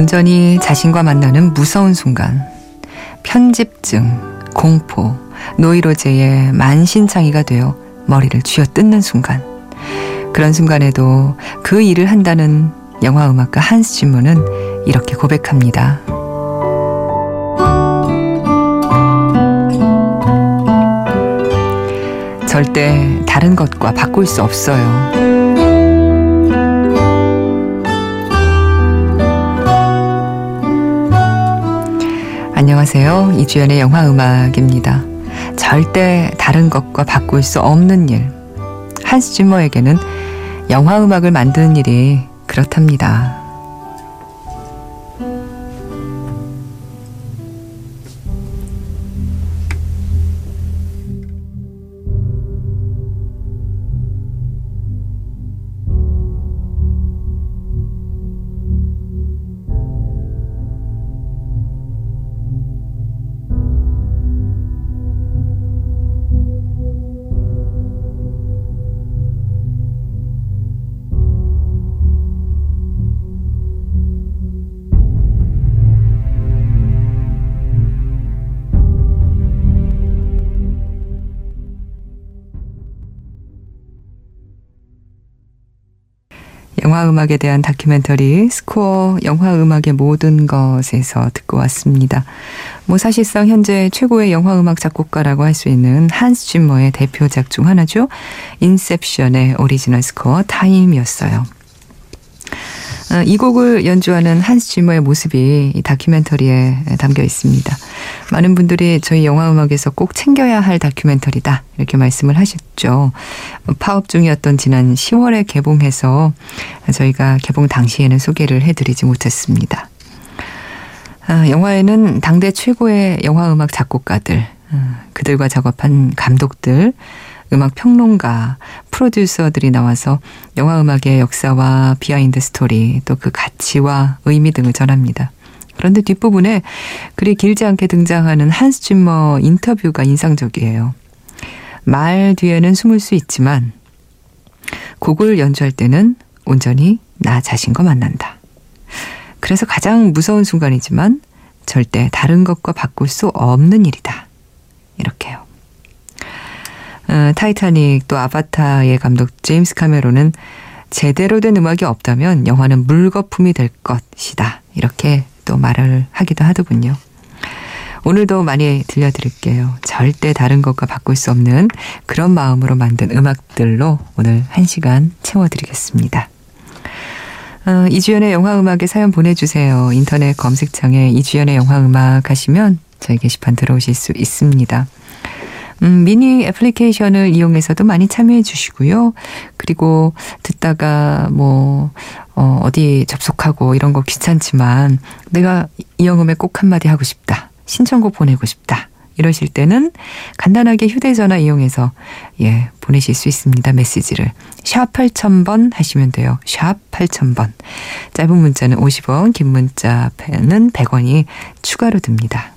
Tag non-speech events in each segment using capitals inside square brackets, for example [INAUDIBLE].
온전히 자신과 만나는 무서운 순간. 편집증, 공포, 노이로제의 만신창이가 되어 머리를 쥐어 뜯는 순간. 그런 순간에도 그 일을 한다는 영화 음악가 한스 지문은 이렇게 고백합니다. 절대 다른 것과 바꿀 수 없어요. 안녕하세요. 이주연의 영화 음악입니다. 절대 다른 것과 바꿀 수 없는 일. 한스 지머에게는 영화 음악을 만드는 일이 그렇답니다. 영화 음악에 대한 다큐멘터리 스코어 영화 음악의 모든 것에서 듣고 왔습니다. 뭐 사실상 현재 최고의 영화 음악 작곡가라고 할 수 있는 한스 짐머의 대표작 중 하나죠. 인셉션의 오리지널 스코어 타임이었어요. 어, 이 곡을 연주하는 한스 지머의 모습이 이 다큐멘터리에 담겨 있습니다. 많은 분들이 저희 영화 음악에서 꼭 챙겨야 할 다큐멘터리다 이렇게 말씀을 하셨죠. 파업 중이었던 지난 10월에 개봉해서 저희가 개봉 당시에는 소개를 해드리지 못했습니다. 아, 영화에는 당대 최고의 영화 음악 작곡가들, 어, 그들과 작업한 감독들, 음악 평론가, 프로듀서들이 나와서 영화 음악의 역사와 비하인드 스토리, 또 그 가치와 의미 등을 전합니다. 그런데 뒷부분에 그리 길지 않게 등장하는 한스 짐머 인터뷰가 인상적이에요. 말 뒤에는 숨을 수 있지만 곡을 연주할 때는 온전히 나 자신과 만난다. 그래서 가장 무서운 순간이지만 절대 다른 것과 바꿀 수 없는 일이다. 이렇게요. 어, 타이타닉 또 아바타의 감독 제임스 카메론은 제대로 된 음악이 없다면 영화는 물거품이 될 것이다. 이렇게 또 말을 하기도 하더군요. 오늘도 많이 들려드릴게요. 절대 다른 것과 바꿀 수 없는 그런 마음으로 만든 음악들로 오늘 한 시간 채워드리겠습니다. 어, 이주연의 영화음악에 사연 보내주세요. 인터넷 검색창에 이주연의 영화음악 하시면 저희 게시판 들어오실 수 있습니다. 음, 미니 애플리케이션을 이용해서도 많이 참여해 주시고요. 그리고 듣다가 뭐, 어, 어디 접속하고 이런 거 귀찮지만 내가 이영음에 꼭 한마디 하고 싶다. 신청곡 보내고 싶다. 이러실 때는 간단하게 휴대전화 이용해서 예, 보내실 수 있습니다. 메시지를. 샵 8000번 하시면 돼요. 샵 8000번. 짧은 문자는 50원, 긴 문자는 100원이 추가로 듭니다.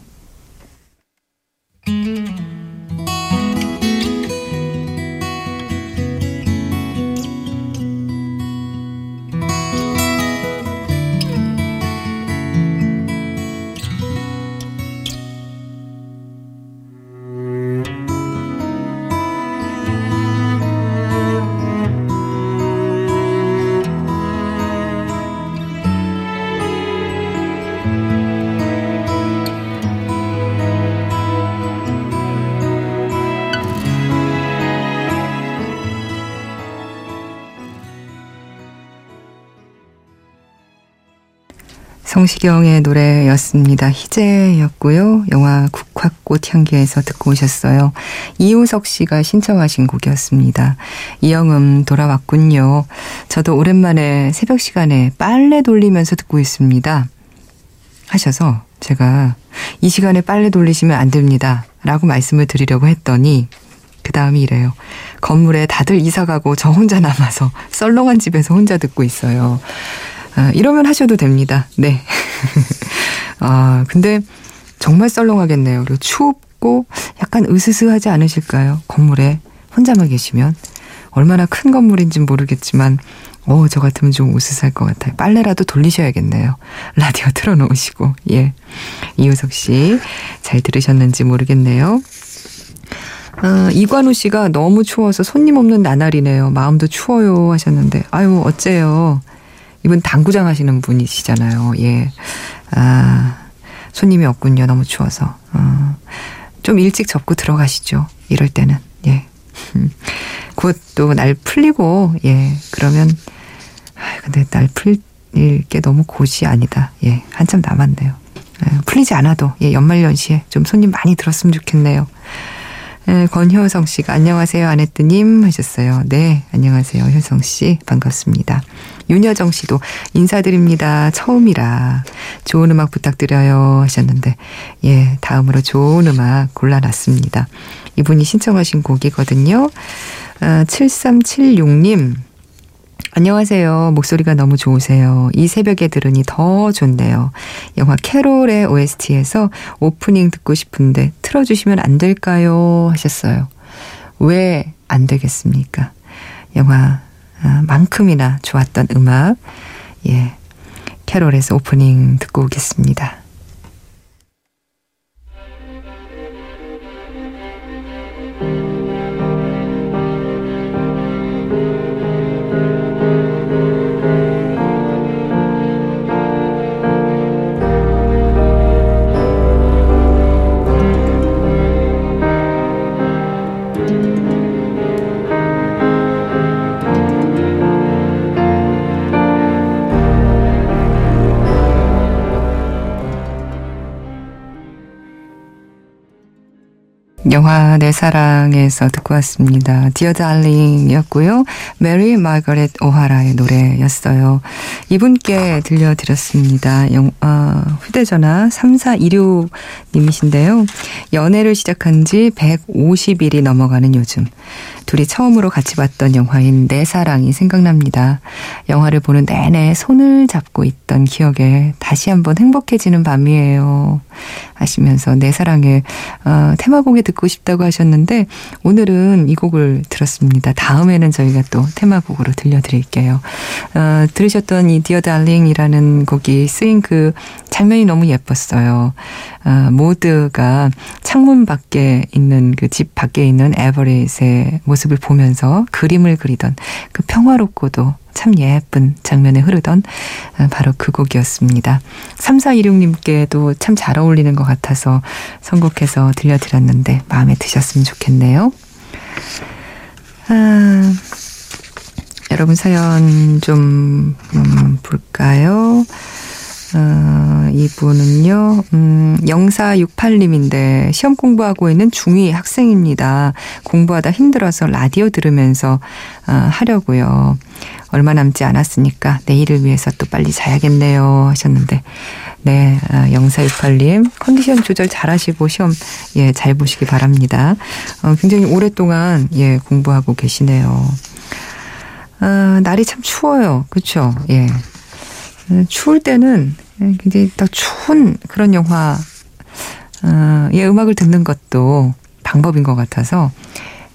성시경의 노래였습니다. 희재였고요. 영화 국화꽃 향기에서 듣고 오셨어요. 이우석 씨가 신청하신 곡이었습니다. 이영음 돌아왔군요. 저도 오랜만에 새벽 시간에 빨래 돌리면서 듣고 있습니다. 하셔서 제가 이 시간에 빨래 돌리시면 안 됩니다. 라고 말씀을 드리려고 했더니 그 다음이 이래요. 건물에 다들 이사 가고 저 혼자 남아서 [LAUGHS] 썰렁한 집에서 혼자 듣고 있어요. 아, 이러면 하셔도 됩니다. 네. [LAUGHS] 아, 근데 정말 썰렁하겠네요. 그리고 춥고 약간 으스스하지 않으실까요? 건물에 혼자만 계시면. 얼마나 큰 건물인지 모르겠지만 어, 저 같으면 좀 우스살 것 같아요. 빨래라도 돌리셔야겠네요. [LAUGHS] 라디오 틀어놓으시고, 예. 이효석 씨, 잘 들으셨는지 모르겠네요. 어, 이관우 씨가 너무 추워서 손님 없는 나날이네요. 마음도 추워요 하셨는데, 아유, 어째요. 이분 당구장 하시는 분이시잖아요. 예. 아, 손님이 없군요. 너무 추워서. 어, 좀 일찍 접고 들어가시죠. 이럴 때는. 예. [LAUGHS] 곧 또 날 풀리고, 예. 그러면, 아 근데 날 풀릴 게 너무 곧이 아니다. 예. 한참 남았네요. 예, 풀리지 않아도, 예. 연말연시에 좀 손님 많이 들었으면 좋겠네요. 예, 권효성 씨가 안녕하세요 아내뜨님 하셨어요. 네 안녕하세요 효성 씨 반갑습니다. 윤여정 씨도 인사드립니다. 처음이라 좋은 음악 부탁드려요 하셨는데 예 다음으로 좋은 음악 골라놨습니다. 이분이 신청하신 곡이거든요. 어, 7376님 안녕하세요. 목소리가 너무 좋으세요. 이 새벽에 들으니 더 좋네요. 영화 캐롤의 OST에서 오프닝 듣고 싶은데 틀어주시면 안 될까요? 하셨어요. 왜 안 되겠습니까? 영화만큼이나 좋았던 음악, 예. 캐롤에서 오프닝 듣고 오겠습니다. 영화 내 사랑에서 듣고 왔습니다. Dear Darling이었고요. 메리 마거렛 오하라의 노래였어요. 이분께 들려드렸습니다. 영, 어, 휴대전화 3426님이신데요. 연애를 시작한 지 150일이 넘어가는 요즘. 둘이 처음으로 같이 봤던 영화인 내 사랑이 생각납니다. 영화를 보는 내내 손을 잡고 있던 기억에 다시 한번 행복해지는 밤이에요. 하시면서 내 사랑의 어, 테마곡이 듣고 싶다고 하셨는데 오늘은 이 곡을 들었습니다. 다음에는 저희가 또 테마곡으로 들려드릴게요. 어, 들으셨던 이 Dear Darling이라는 곡이 쓰인 그 장면이 너무 예뻤어요. 어, 모드가 창문 밖에 있는 그 집 밖에 있는 에버릿의 모습을 보면서 그림을 그리던 그 평화롭고도 참 예쁜 장면에 흐르던 어, 바로 그 곡이었습니다. 3426님께도 참 잘 어울리는 것 같아서 선곡해서 들려드렸는데 마음에 드셨으면 좋겠네요. 아, 여러분 사연 좀 음, 볼까요? 어, 이분은요, 음, 0468님인데, 시험 공부하고 있는 중2 학생입니다. 공부하다 힘들어서 라디오 들으면서, 어, 하려고요. 얼마 남지 않았으니까 내일을 위해서 또 빨리 자야겠네요. 하셨는데, 네, 어, 0468님, 컨디션 조절 잘 하시고 시험, 예, 잘 보시기 바랍니다. 어, 굉장히 오랫동안, 예, 공부하고 계시네요. 어, 날이 참 추워요. 그쵸? 예. 어, 추울 때는 굉장히 더 추운 그런 영화, 어, 예, 음악을 듣는 것도 방법인 것 같아서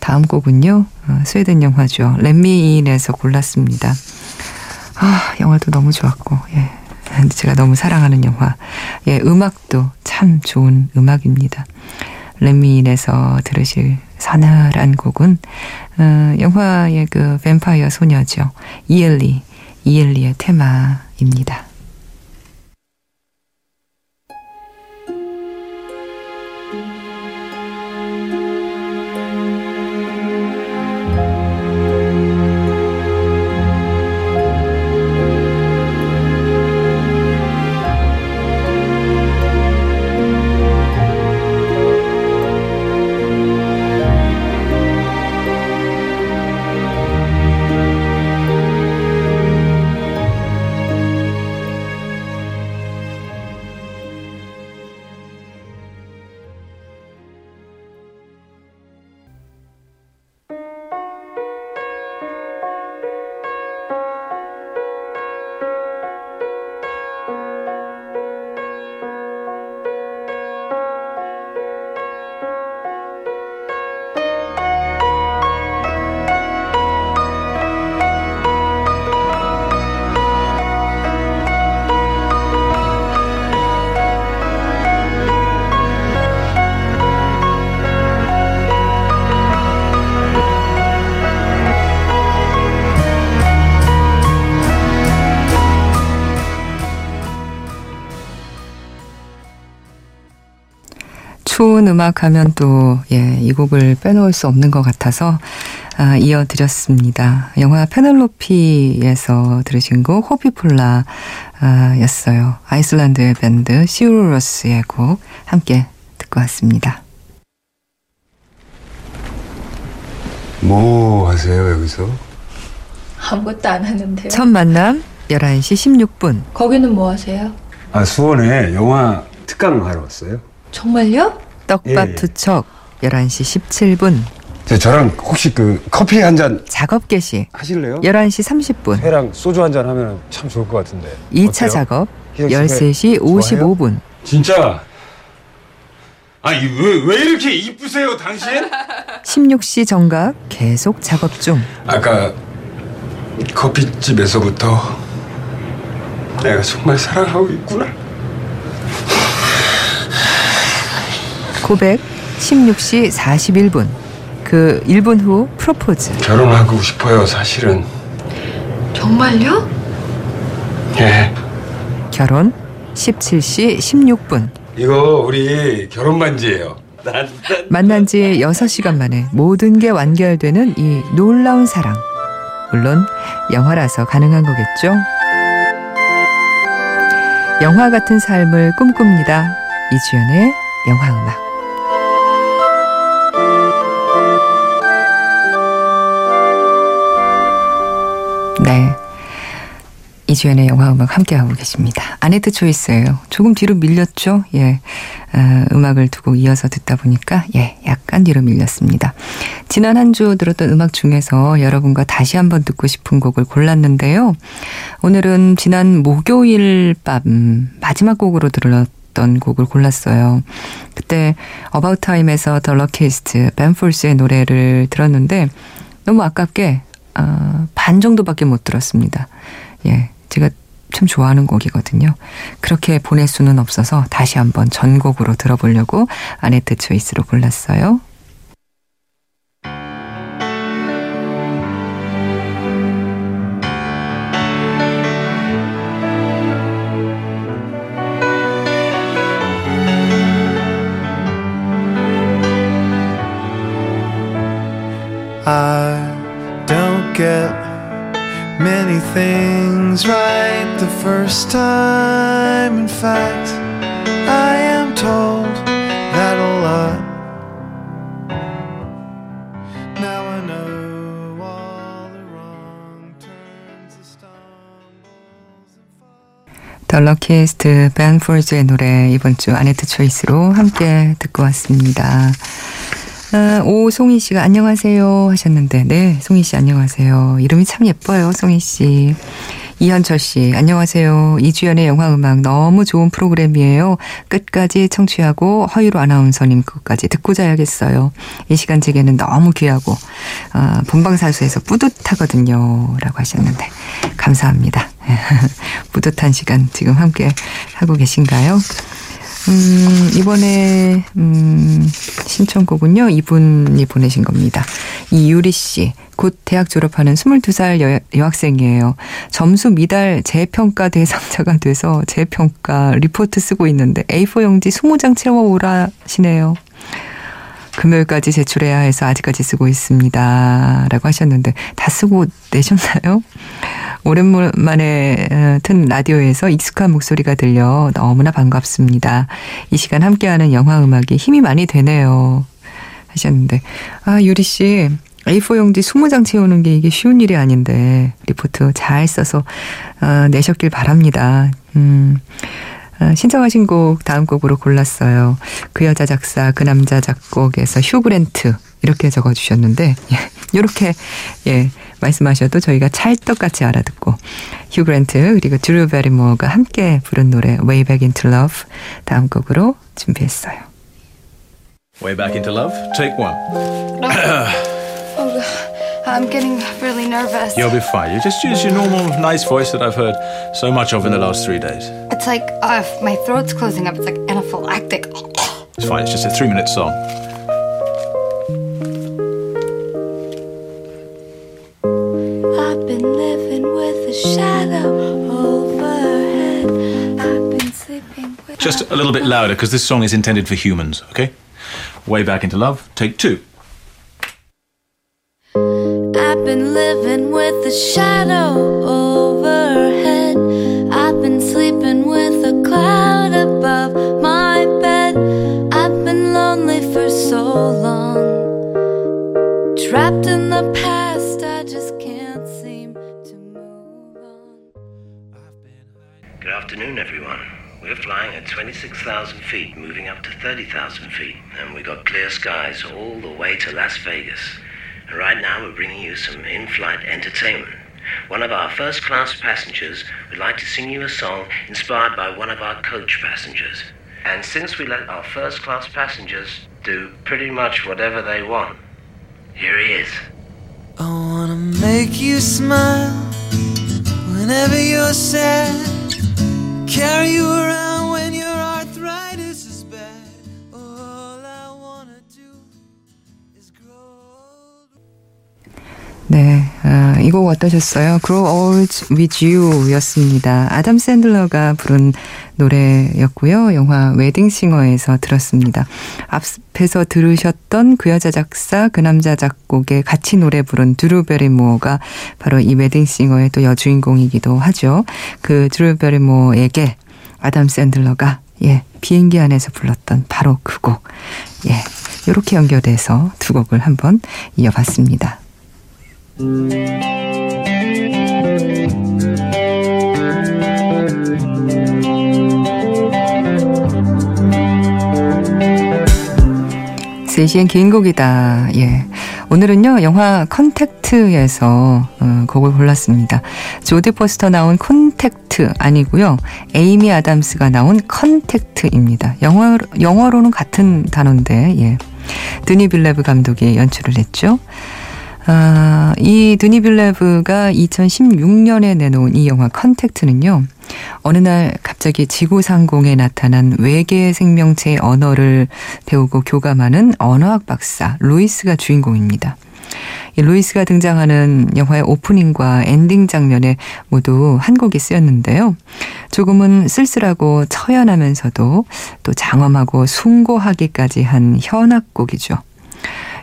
다음 곡은요, 어, 스웨덴 영화죠. 렛미인에서 골랐습니다. 아, 영화도 너무 좋았고, 예. [LAUGHS] 제가 너무 사랑하는 영화. 예, 음악도 참 좋은 음악입니다. 렛미인에서 들으실 서늘한 곡은, 어, 영화의 그 뱀파이어 소녀죠. 이엘리, 이엘리의 테마입니다. 추운 음악 하면 또, 예, 이 곡을 빼놓을 수 없는 것 같아서, 아, 이어드렸습니다. 영화 페넬로피에서 들으신 곡, 호피폴라, 아, 였어요. 아이슬란드의 밴드, 시우로러스의 곡, 함께 듣고 왔습니다. 뭐 하세요, 여기서? 아무것도 안 하는데요. 첫 만남, 11시 16분. 거기는 뭐 하세요? 아, 수원에 영화 특강 하러 왔어요. 정말요? 떡밥 예, 예. 투척, 11시 17분. 저, 저랑 혹시 그 커피 한 잔 작업 개시, 하실래요? 11시 30분. 회랑 소주 한 잔 하면 참 좋을 것 같은데. 2차 어때요? 작업, 희정 씨 13시 55분. 진짜. 아니, 왜, 왜 이렇게 이쁘세요, 당신? 16시 정각, 계속 작업 중. 아까 커피집에서부터 내가 정말 사랑하고 있구나. 고백, 16시 41분. 그 1분 후 프로포즈. 결혼하고 싶어요, 사실은. 정말요? 예. 결혼, 17시 16분. 이거 우리 결혼 반지예요. 만난 지 6시간 만에 모든 게 완결되는 이 놀라운 사랑. 물론 영화라서 가능한 거겠죠? 영화 같은 삶을 꿈꿉니다. 이주연의 영화음악. 네. 이주연의 영화 음악 함께하고 계십니다. 아네트 초이스예요. 조금 뒤로 밀렸죠? 예. 아, 음악을 두고 이어서 듣다 보니까 예, 약간 뒤로 밀렸습니다. 지난 한 주 들었던 음악 중에서 여러분과 다시 한번 듣고 싶은 곡을 골랐는데요. 오늘은 지난 목요일 밤 마지막 곡으로 들었 던 곡을 골랐어요. 그때 About Time에서 The Luckiest, 벤폴스의 노래를 들었는데 너무 아깝게 아, 반 정도밖에 못 들었습니다. 예, 제가 참 좋아하는 곡이거든요. 그렇게 보낼 수는 없어서 다시 한번 전곡으로 들어보려고 아네트 초이스로 골랐어요. First time. In fact, I am told that a lot. Now I know all the wrong turns, the stumbles and falls. 더 럭키스트 벤포즈의 노래 이번 주 아네트 초이스로 함께 듣고 왔습니다. 아, 오송희 씨가 안녕하세요 하셨는데 네 송희 씨 안녕하세요. 이름이 참 예뻐요 송희 씨. 이현철 씨 안녕하세요. 이주연의 영화음악 너무 좋은 프로그램이에요. 끝까지 청취하고 허유로 아나운서님 것까지 듣고 자야겠어요. 이 시간 제게는 너무 귀하고 아, 본방사수에서 뿌듯하거든요 라고 하셨는데 감사합니다. [LAUGHS] 뿌듯한 시간 지금 함께 하고 계신가요? 음, 이번에, 음, 신청곡은요, 이분이 보내신 겁니다. 이유리 씨. 곧 대학 졸업하는 22살 여, 여학생이에요. 점수 미달 재평가 대상자가 돼서 재평가 리포트 쓰고 있는데 A4 용지 20장 채워오라 하시네요. 금요일까지 제출해야 해서 아직까지 쓰고 있습니다. 라고 하셨는데 다 쓰고 내셨나요? 오랜만에 어, 튼 라디오에서 익숙한 목소리가 들려 너무나 반갑습니다. 이 시간 함께하는 영화 음악이 힘이 많이 되네요. 하셨는데 아 유리 씨 A4 용지 20장 채우는 게 이게 쉬운 일이 아닌데 리포트 잘 써서 어, 내셨길 바랍니다. 음. 어, 신청하신 곡 다음 곡으로 골랐어요. 그 여자 작사, 그 남자 작곡에서 휴 그랜트 이렇게 적어주셨는데 예, 이렇게 예 말씀하셔도 저희가 찰떡같이 알아듣고 휴 그랜트 그리고 드루 베리모어가 함께 부른 노래 Way Back Into Love 다음 곡으로 준비했어요. Way back into love. Take one. Oh, I'm getting really nervous. You'll be fine. You just use your normal, nice voice that I've heard so much of in the last three days. It's like uh, my throat's closing up. It's like anaphylactic. It's fine. It's just a three-minute song. I've been living with a shadow overhead. I've been sleeping with. Just a little bit louder because this song is intended for humans. Okay. Way Back into Love, take two. I've been living with a shadow overhead. I've been sleeping with a cloud above my bed. I've been lonely for so long. Trapped in the past, I just can't seem to move on. Good afternoon, everyone. We're flying at 26,000 feet, moving up to 30,000 feet, and we got clear skies all the way to Las Vegas. Right now, we're bringing you some in flight entertainment. One of our first class passengers would like to sing you a song inspired by one of our coach passengers. And since we let our first class passengers do pretty much whatever they want, here he is. I wanna make you smile whenever you're sad. Carry you around 네, 아, 이 곡 어떠셨어요? Grow Old With You 였습니다. 아담 샌들러가 부른 노래였고요. 영화 웨딩싱어에서 들었습니다. 앞에서 들으셨던 그 여자 작사, 그 남자 작곡에 같이 노래 부른 드루 베리모어가 바로 이 웨딩싱어의 또 여주인공이기도 하죠. 그 드루 베리모어에게 아담 샌들러가 예, 비행기 안에서 불렀던 바로 그 곡. 예, 이렇게 연결돼서 두 곡을 한번 이어봤습니다. 세시엔 긴 곡이다. 예. 오늘은요, 영화 컨택트에서 어, 곡을 골랐습니다. 조디 포스터 나온 콘택트 아니고요. 에이미 아담스가 나온 컨택트입니다. 영어, 영어로는 같은 단어인데, 예. 드니 빌레브 감독이 연출을 했죠. 아, 이 드니 빌레브가 2016년에 내놓은 이 영화 컨택트는요. 어느 날 갑자기 지구 상공에 나타난 외계 생명체의 언어를 배우고 교감하는 언어학 박사 루이스가 주인공입니다. 이 루이스가 등장하는 영화의 오프닝과 엔딩 장면에 모두 한 곡이 쓰였는데요. 조금은 쓸쓸하고 처연하면서도 또 장엄하고 숭고하기까지 한 현악곡이죠.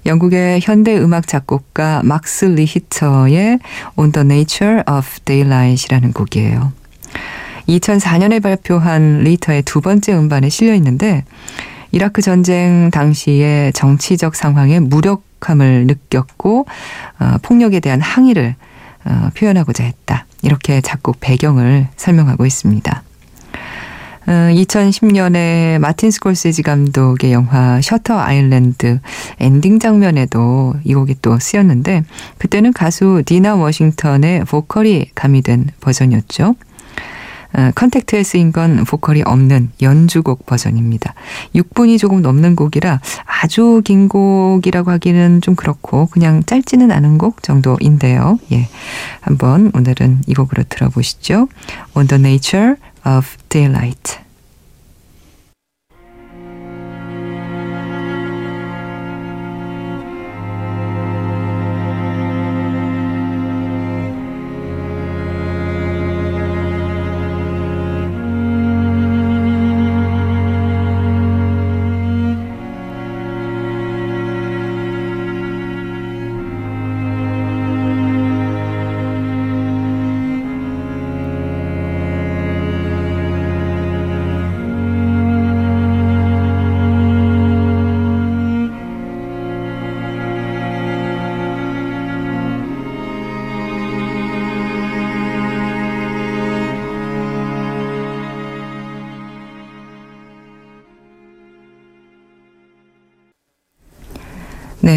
영국의 현대 음악 작곡가 막스 리히터의 On the Nature of Daylight이라는 곡이에요. 2004년에 발표한 리히터의 두 번째 음반에 실려 있는데 이라크 전쟁 당시의 정치적 상황의 무력함을 느꼈고 어, 폭력에 대한 항의를 어, 표현하고자 했다. 이렇게 작곡 배경을 설명하고 있습니다. 2010년에 마틴 스콜세지 감독의 영화 셔터 아일랜드 엔딩 장면에도 이 곡이 또 쓰였는데 그때는 가수 디나 워싱턴의 보컬이 가미된 버전이었죠. 컨택트에 쓰인 건 보컬이 없는 연주곡 버전입니다. 6분이 조금 넘는 곡이라 아주 긴 곡이라고 하기는 좀 그렇고 그냥 짧지는 않은 곡 정도인데요. 예. 한번 오늘은 이 곡으로 들어보시죠. On the Nature of Daylight.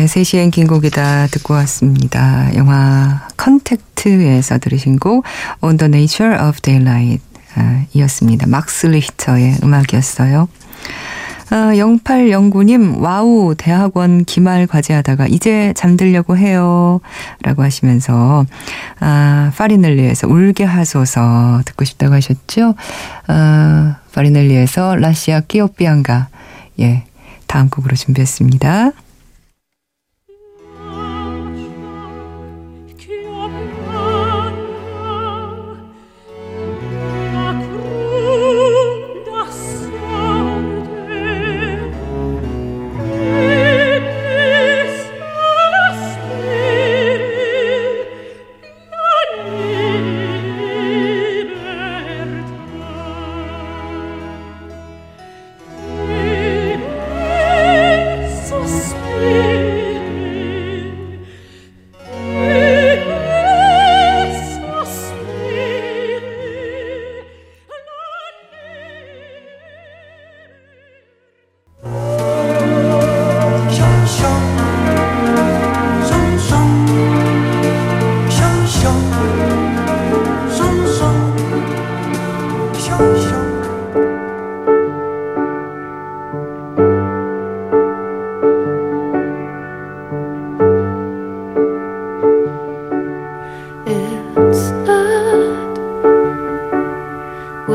3시엔 긴 곡이다 듣고 왔습니다. 영화 컨택트에서 들으신 곡 On the Nature of Daylight 아, 이었습니다. 막스 리히터의 음악이었어요. 어, 0809님, 와우, 대학원 기말 과제하다가 이제 잠들려고 해요. 라고 하시면서, 아, 파리넬리에서 울게 하소서 듣고 싶다고 하셨죠? 아, 파리넬리에서 Lascia ch'io pianga. 예, 다음 곡으로 준비했습니다.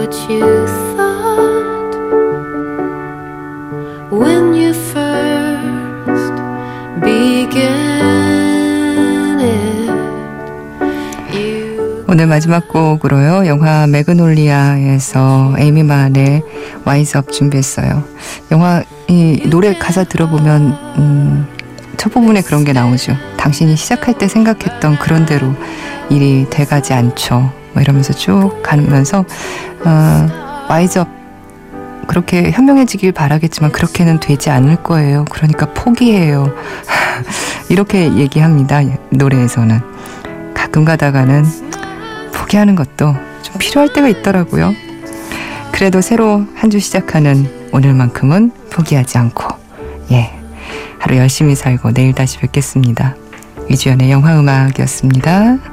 what you thought when you first began it. 오늘 마지막 곡으로요. 영화 매그놀리아에서 에이미 만의 와이즈업 준비했어요. 영화 이 노래 가사 들어보면 음, 첫 부분에 그런 게 나오죠. 당신이 시작할 때 생각했던 그런 대로 일이 돼가지 않죠. 뭐 이러면서 쭉 가면서 어, 와이즈업 그렇게 현명해지길 바라겠지만 그렇게는 되지 않을 거예요. 그러니까 포기해요. [LAUGHS] 이렇게 얘기합니다. 노래에서는 가끔 가다가는 포기하는 것도 좀 필요할 때가 있더라고요. 그래도 새로 한 주 시작하는 오늘만큼은 포기하지 않고 예 하루 열심히 살고 내일 다시 뵙겠습니다. 위주연의 영화음악이었습니다.